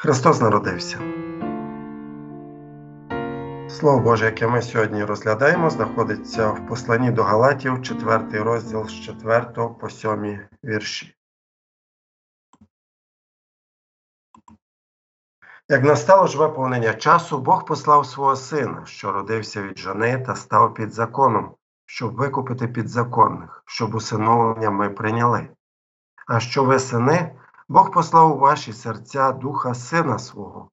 Христос народився. Слово Боже, яке ми сьогодні розглядаємо, знаходиться в посланні до Галатів, 4 розділ з 4 по 7 вірші. Як настало ж виповнення часу, Бог послав свого сина, що родився від жони та став під законом, щоб викупити підзаконних, щоб усиновлення ми прийняли. А що ви сини, Бог послав у ваші серця Духа Сина свого,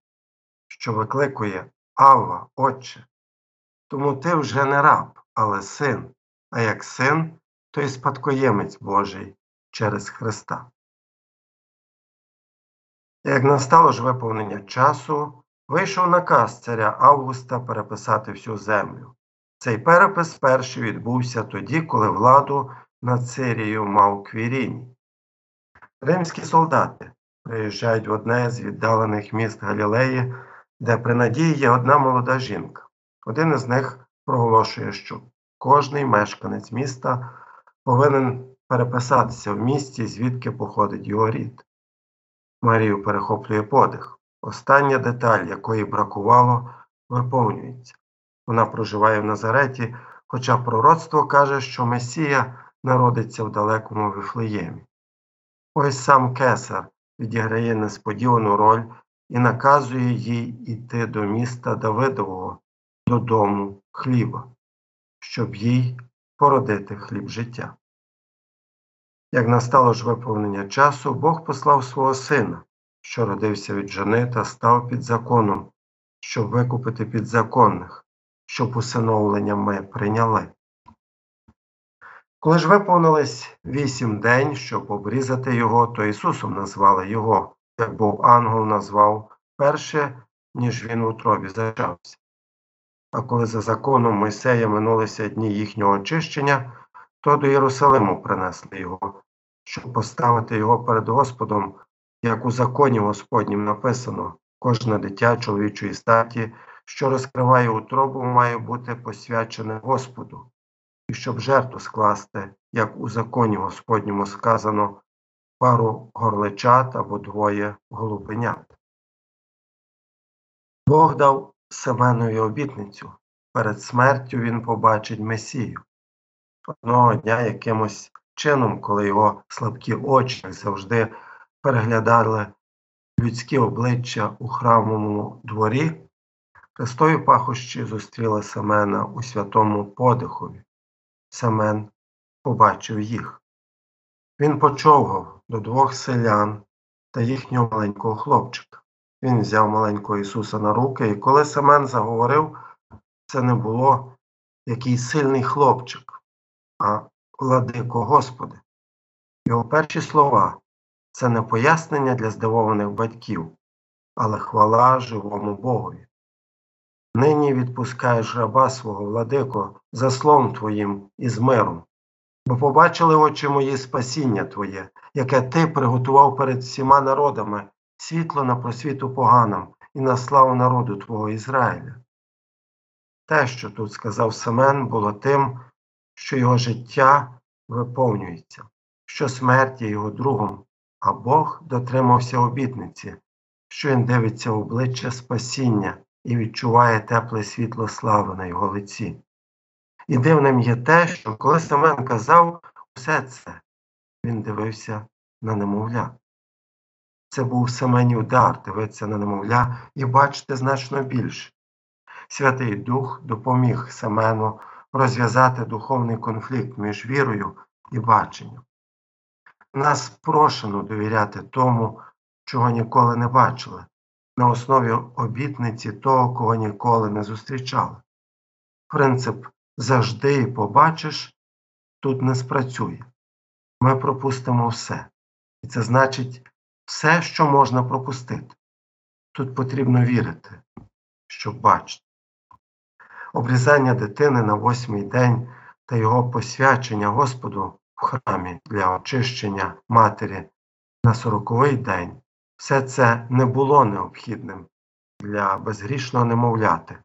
що викликує Авва, Отче. Тому ти вже не раб, але син, а як син, то й спадкоємець Божий через Христа. Як настало ж виповнення часу, вийшов наказ царя Августа переписати всю землю. Цей перепис перший відбувся тоді, коли владу над Сирією мав Квіріній. Римські солдати приїжджають в одне з віддалених міст Галілеї, де при надії є одна молода жінка. Один із них проголошує, що кожний мешканець міста повинен переписатися в місті, звідки походить його рід. Марію перехоплює подих. Остання деталь, якої бракувало, виповнюється. Вона проживає в Назареті, хоча пророцтво каже, що Месія народиться в далекому Вифлеємі. Ось сам кесар відіграє несподівану роль і наказує їй іти до міста Давидового, додому хліба, щоб їй породити хліб життя. Як настало ж виповнення часу, Бог послав свого сина, що родився від жони та став під законом, щоб викупити підзаконних, щоб усиновлення ми прийняли. Коли ж виповнилось вісім день, щоб обрізати його, то Ісусом назвали Його, як був ангел назвав перше, ніж він у утробі зачався. А коли за законом Мойсея минулися дні їхнього очищення, то до Єрусалиму принесли його, щоб поставити його перед Господом, як у законі Господнім написано, кожне дитя чоловічої статі, що розкриває утробу, має бути посвячене Господу і щоб жертву скласти, як у законі Господньому сказано, пару горличат або двоє голубенят. Бог дав Семенові обітницю. Перед смертю він побачить Месію. Одного дня якимось чином, коли його слабкі очі завжди переглядали людські обличчя у храмовому дворі, Христові пахощі зустріли Семена у святому подихові. Семен побачив їх. Він почовгав до двох селян та їхнього маленького хлопчика. Він взяв маленького Ісуса на руки, і коли Семен заговорив, це не було який сильний хлопчик, а владико Господи. Його перші слова це не пояснення для здивованих батьків, але хвала живому Богові. Нині відпускаєш раба свого, владико, за словом Твоїм і з миром, бо побачили очі мої спасіння Твоє, яке Ти приготував перед всіма народами, світло на просвіту поганам і на славу народу Твого Ізраїля. Те, що тут сказав Семен, було тим, що його життя виповнюється, що смерть є його другом, а Бог дотримався обітниці, що він дивиться в обличчя спасіння і відчуває тепле світло слави на його лиці. І дивним є те, що коли Семен казав усе це, він дивився на немовля. Це був Семенів дар дивитися на немовля і бачити значно більше. Святий Дух допоміг Семену розв'язати духовний конфлікт між вірою і баченням. Нас прошено довіряти тому, чого ніколи не бачили, на основі обітниці того, кого ніколи не зустрічали. Принцип завжди побачиш тут не спрацює. Ми пропустимо все. І це значить все, що можна пропустити. Тут потрібно вірити, щоб бачити. Обрізання дитини на восьмий день та його посвячення Господу в храмі для очищення матері на сороковий день все це не було необхідним для безгрішного немовляти,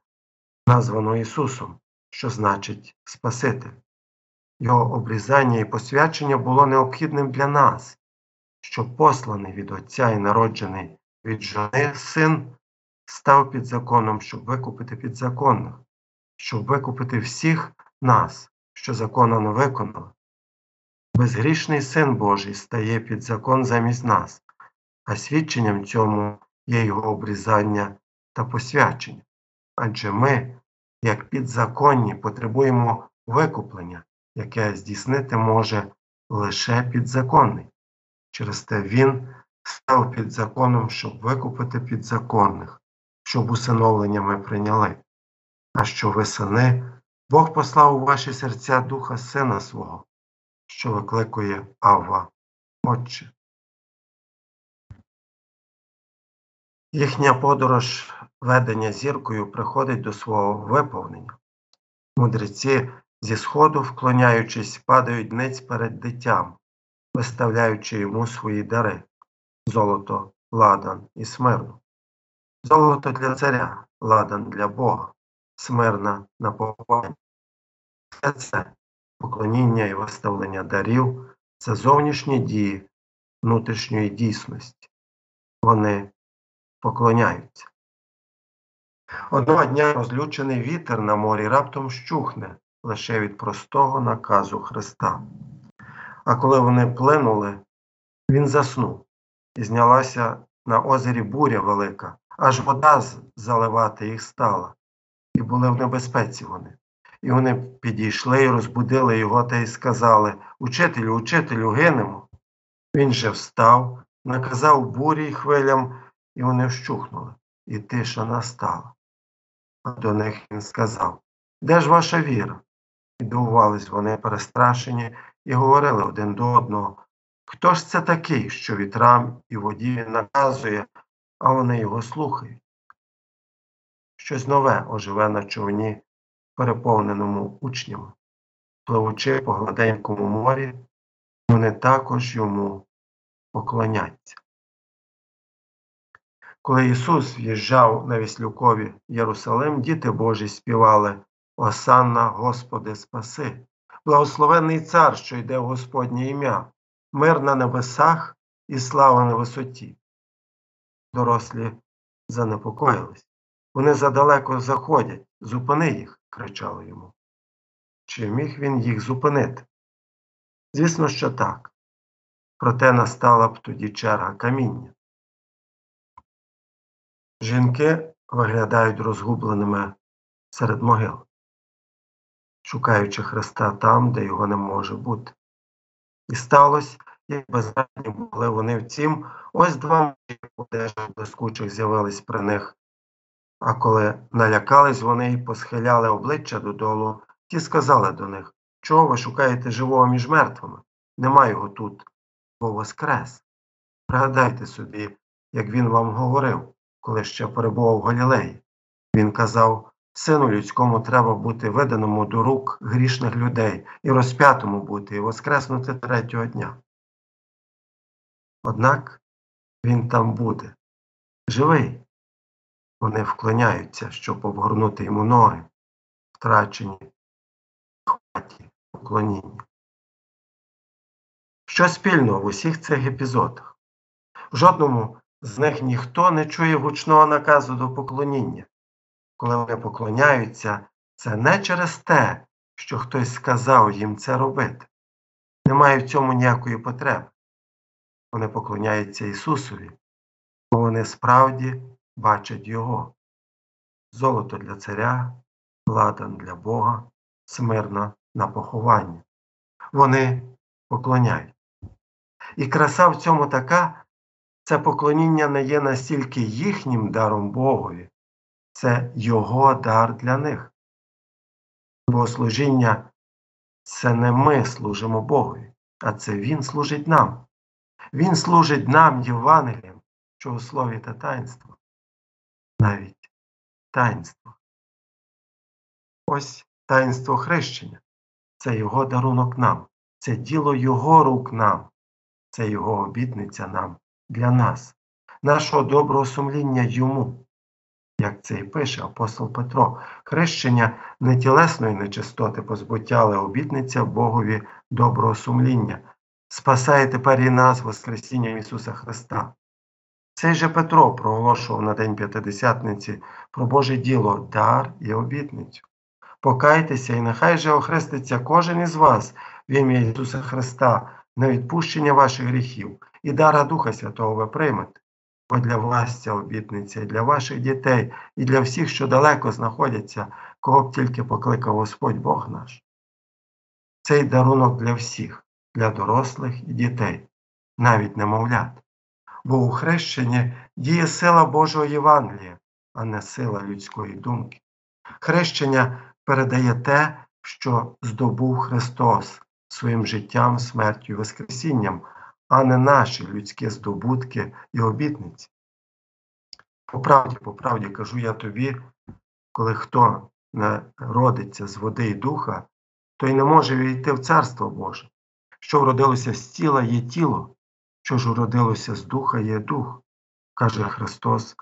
названого Ісусом, що значить Спаситель. Його обрізання і посвячення було необхідним для нас, що посланий від Отця і народжений від жони син став під законом, щоб викупити підзаконних, щоб викупити всіх нас, що закону не виконали. Безгрішний Син Божий стає під закон замість нас, а свідченням цьому є його обрізання та посвячення. Адже ми, як підзаконні, потребуємо викуплення, яке здійснити може лише підзаконний. Через те Він став під законом, щоб викупити підзаконних, щоб усиновлення ми прийняли. А що ви сини, Бог послав у ваші серця Духа Сина свого, що викликує Авва, Отче. Їхня подорож ведення зіркою приходить до свого виповнення. Мудреці зі сходу, вклоняючись, падають ниць перед дитям, виставляючи йому свої дари золото, ладан і смирну. Золото для царя, ладан для Бога, смирна на поховання. Все це поклоніння і виставлення дарів це зовнішні дії внутрішньої дійсності. Вони поклоняються. Одного дня розлючений вітер на морі раптом щухне лише від простого наказу Христа. А коли вони плинули, він заснув, і знялася на озері буря велика, аж вода заливати їх стала, і були в небезпеці вони. І вони підійшли і розбудили його та й сказали Учителю, учителю, гинемо. Він же встав, наказав бурі й хвилям, і вони вщухнули, і тиша настала. А до них він сказав Де ж ваша віра? І дивувались вони перестрашені і говорили один до одного Хто ж це такий, що вітрам і воді він наказує, а вони його слухають? Щось нове оживе на човні, переповненому учнями. Пливучи по гладенькому морі, вони також йому поклоняться. Коли Ісус в'їжджав на Віслюкові Єрусалим, діти Божі співали Осанна, Господи, спаси, благословенний цар, що йде в Господнє ім'я, мир на небесах і слава на висоті. Дорослі занепокоїлись. Вони задалеко заходять, зупини їх, кричали йому. Чи міг він їх зупинити? Звісно, що так. Проте настала б тоді черга каміння. Жінки виглядають розгубленими серед могил, шукаючи Христа там, де його не може бути. І сталося, як безрадні були вони втім, ось два одежах блискучих з'явились при них. А коли налякались вони й посхиляли обличчя додолу, ті сказали до них Чого ви шукаєте живого між мертвими? Нема його тут, бо воскрес. Пригадайте собі, як він вам говорив коли ще перебував в Галілеї. Він казав, сину людському треба бути виданому до рук грішних людей і розп'ятому бути, і воскреснути третього дня. Однак він там буде, живий. Вони вклоняються, щоб обгорнути йому ноги, втрачені в хаті поклоніння. Що спільного в усіх цих епізодах? В жодному з них ніхто не чує гучного наказу до поклоніння. Коли вони поклоняються, це не через те, що хтось сказав їм це робити. Немає в цьому ніякої потреби. Вони поклоняються Ісусові, бо вони справді бачать Його. Золото для царя, ладан для Бога, смирна на поховання. Вони поклоняють. І краса в цьому така, це поклоніння не є настільки їхнім даром Богові, це Його дар для них. Богослужіння це не ми служимо Богові, а це Він служить нам. Він служить нам Євангелієм, що у слові та таїнство. Навіть таїнство. Ось таїнство хрещення. Це Його дарунок нам, це діло Його рук нам, це Його обітниця нам для нас, нашого доброго сумління йому, як це і пише апостол Петро, хрещення не тілесної нечистоти позбуття, але обітниця Богові доброго сумління, спасає тепер і нас Воскресінням Ісуса Христа. Цей же Петро проголошував на День П'ятидесятниці про Боже діло, дар і обітницю. Покайтеся, і нехай же охреститься кожен із вас в ім'я Ісуса Христа на відпущення ваших гріхів, і дара Духа Святого ви приймете. Бо для вас ця обітниця, і для ваших дітей, і для всіх, що далеко знаходяться, кого б тільки покликав Господь Бог наш. Цей дарунок для всіх, для дорослих і дітей, навіть немовлят. Бо у хрещенні діє сила Божого Євангелія, а не сила людської думки. Хрещення передає те, що здобув Христос своїм життям, смертю і Воскресінням, а не наші людські здобутки і обітниці. По правді, по правді кажу я тобі, коли хто народиться з води і духа, той не може війти в Царство Боже. Що вродилося з тіла є тіло, що ж уродилося з духа є дух, каже Христос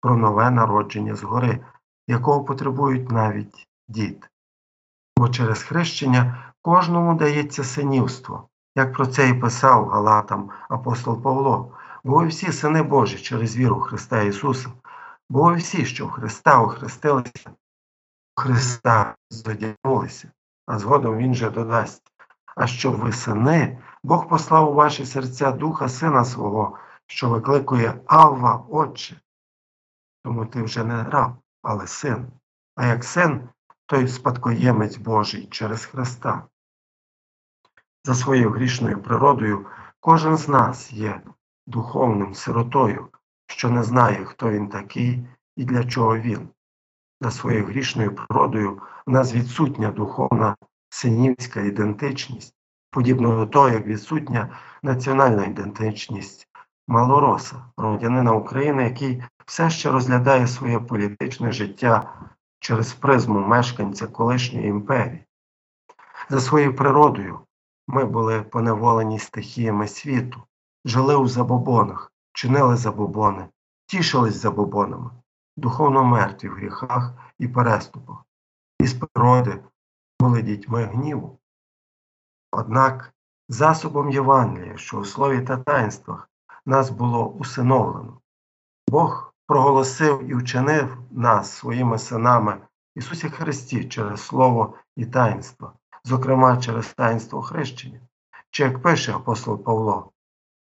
про нове народження згори, якого потребують навіть діти. Бо через хрещення кожному дається синівство, як про це і писав Галатам апостол Павло, бо ви всі сини Божі через віру Христа Ісуса, бо ви всі, що в Христа охрестилися, в Христа зодягнулися, а згодом Він же додасть. А щоб ви сини, Бог послав у ваші серця Духа Сина свого, що викликує Авва, Отче. Тому ти вже не раб, але син. А як син, то й спадкоємець Божий через Христа. За своєю грішною природою кожен з нас є духовним сиротою, що не знає, хто він такий і для чого він. За своєю грішною природою в нас відсутня духовна синівська ідентичність, подібно до того, як відсутня національна ідентичність малороса, громадянина України, який все ще розглядає своє політичне життя через призму мешканця колишньої імперії. За своєю природою ми були поневолені стихіями світу, жили у забобонах, чинили забобони, тішились забобонами, духовно мертві в гріхах і переступах, із природи були дітьми гніву. Однак засобом Євангелія, що у слові та таїнствах нас було усиновлено, Бог проголосив і вчинив нас своїми синами Ісусі Христі через Слово і таїнство, зокрема через таїнство хрещення. Чи як пише апостол Павло,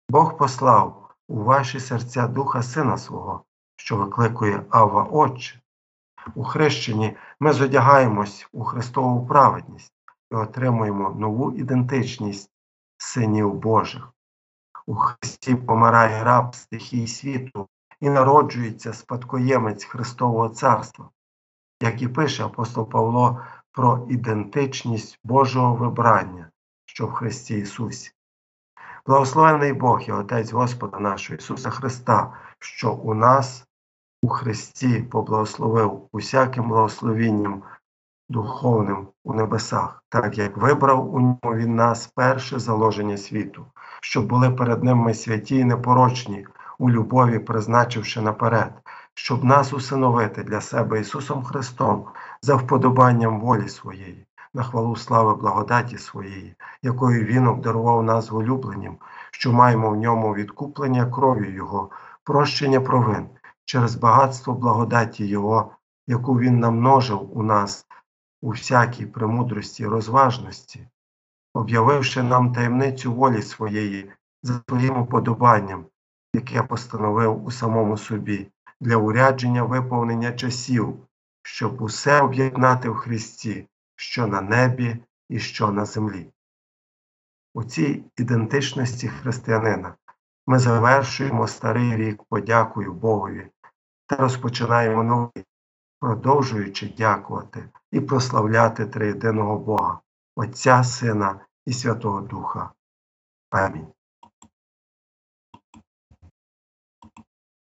Бог послав у ваші серця Духа Сина свого, що викликує Ава Отче. У хрещенні ми зодягаємось у Христову праведність і отримуємо нову ідентичність синів Божих. У Христі помирає раб стихій світу і народжується спадкоємець Христового Царства, як і пише апостол Павло про ідентичність Божого вибрання, що в Христі Ісусі. Благословений Бог і Отець Господа нашого Ісуса Христа, що у нас у Христі поблагословив усяким благословінням духовним у небесах, так як вибрав у ньому Він нас перше заложення світу, щоб були перед Ним ми святі і непорочні, у любові, призначивши наперед, щоб нас усиновити для себе Ісусом Христом за вподобанням волі своєї, на хвалу слави благодаті своєї, якою Він обдарував нас улюбленням, що маємо в ньому відкуплення кров'ю Його, прощення провин через багатство благодаті Його, яку Він намножив у нас у всякій премудрості розважності, об'явивши нам таємницю волі своєї за своїм уподобанням, яке постановив у самому собі, для урядження виповнення часів, щоб усе об'єднати в Христі, що на небі і що на землі. У цій ідентичності християнина ми завершуємо старий рік подякою Богові та розпочинаємо новий, продовжуючи дякувати і прославляти триєдиного Бога, Отця Сина і Святого Духа. Амінь.